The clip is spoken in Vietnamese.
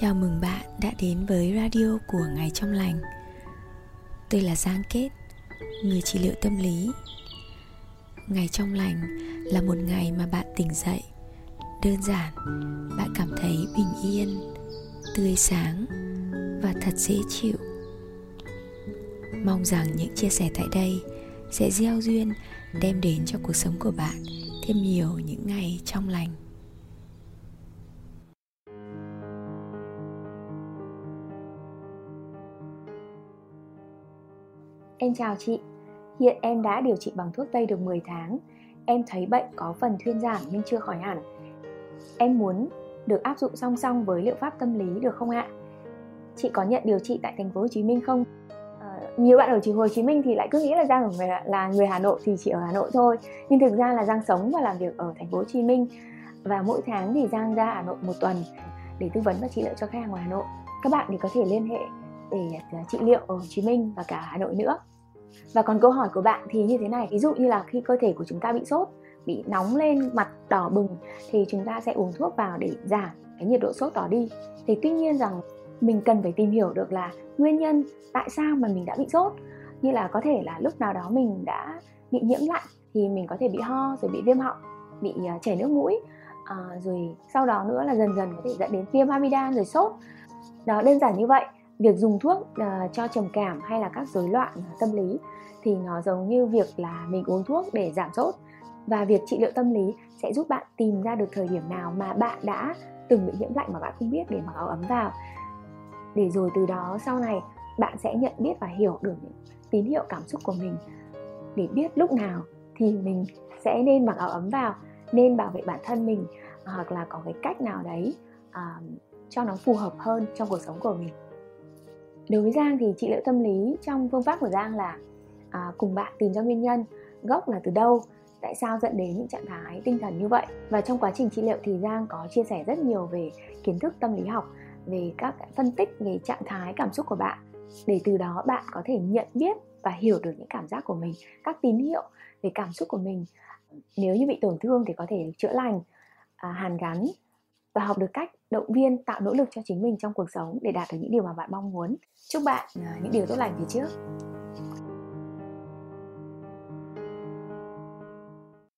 Chào mừng bạn đã đến với radio của Ngày Trong Lành. Tôi là Giang Kết, người trị liệu tâm lý. Ngày Trong Lành là một ngày mà bạn tỉnh dậy. Đơn giản, bạn cảm thấy bình yên, tươi sáng và thật dễ chịu. Mong rằng những chia sẻ tại đây sẽ gieo duyên đem đến cho cuộc sống của bạn thêm nhiều những ngày trong lành. Em chào chị, hiện em đã điều trị bằng thuốc Tây được 10 tháng. Em thấy bệnh có phần thuyên giảm nhưng chưa khỏi hẳn. Em muốn được áp dụng song song với liệu pháp tâm lý được không ạ? Chị có nhận điều trị tại thành phố Hồ Chí Minh không? À, nhiều bạn ở chỉ Hồ Chí Minh thì lại cứ nghĩ là Giang ở là người Hà Nội thì chỉ ở Hà Nội thôi. Nhưng thực ra là Giang sống và làm việc ở thành phố Hồ Chí Minh và mỗi tháng thì Giang ra Hà Nội một tuần để tư vấn và trị liệu cho khách hàng ở Hà Nội. Các bạn thì có thể liên hệ để à, trị liệu ở Hồ Chí Minh và cả Hà Nội nữa. Và còn câu hỏi của bạn thì như thế này, ví dụ như là khi cơ thể của chúng ta bị sốt, bị nóng lên, mặt đỏ bừng thì chúng ta sẽ uống thuốc vào để giảm cái nhiệt độ sốt đó đi. Thì tuy nhiên rằng mình cần phải tìm hiểu được là nguyên nhân tại sao mà mình đã bị sốt như là có thể là lúc nào đó mình đã bị nhiễm lạnh thì mình có thể bị ho rồi bị viêm họng bị à, chảy nước mũi à, rồi sau đó nữa là dần dần có thể dẫn đến viêm amidan rồi sốt đó đơn giản như vậy việc dùng thuốc uh, cho trầm cảm hay là các rối loạn à, tâm lý thì nó giống như việc là mình uống thuốc để giảm sốt. Và việc trị liệu tâm lý sẽ giúp bạn tìm ra được thời điểm nào mà bạn đã từng bị nhiễm lạnh mà bạn không biết để mặc áo ấm vào. Để rồi từ đó sau này bạn sẽ nhận biết và hiểu được những tín hiệu cảm xúc của mình. Để biết lúc nào thì mình sẽ nên mặc áo ấm vào nên bảo vệ bản thân mình à, hoặc là có cái cách nào đấy uh, cho nó phù hợp hơn trong cuộc sống của mình đối với giang thì trị liệu tâm lý trong phương pháp của giang là à, cùng bạn tìm ra nguyên nhân gốc là từ đâu tại sao dẫn đến những trạng thái tinh thần như vậy. Và trong quá trình trị liệu thì giang có chia sẻ rất nhiều về kiến thức tâm lý học về các phân tích về trạng thái cảm xúc của bạn để từ đó bạn có thể nhận biết và hiểu được những cảm giác của mình các tín hiệu về cảm xúc của mình. Nếu như bị tổn thương thì có thể chữa lành à, hàn gắn và học được cách động viên, tạo nỗ lực cho chính mình trong cuộc sống để đạt được những điều mà bạn mong muốn. Chúc bạn à, những điều tốt lành phía trước.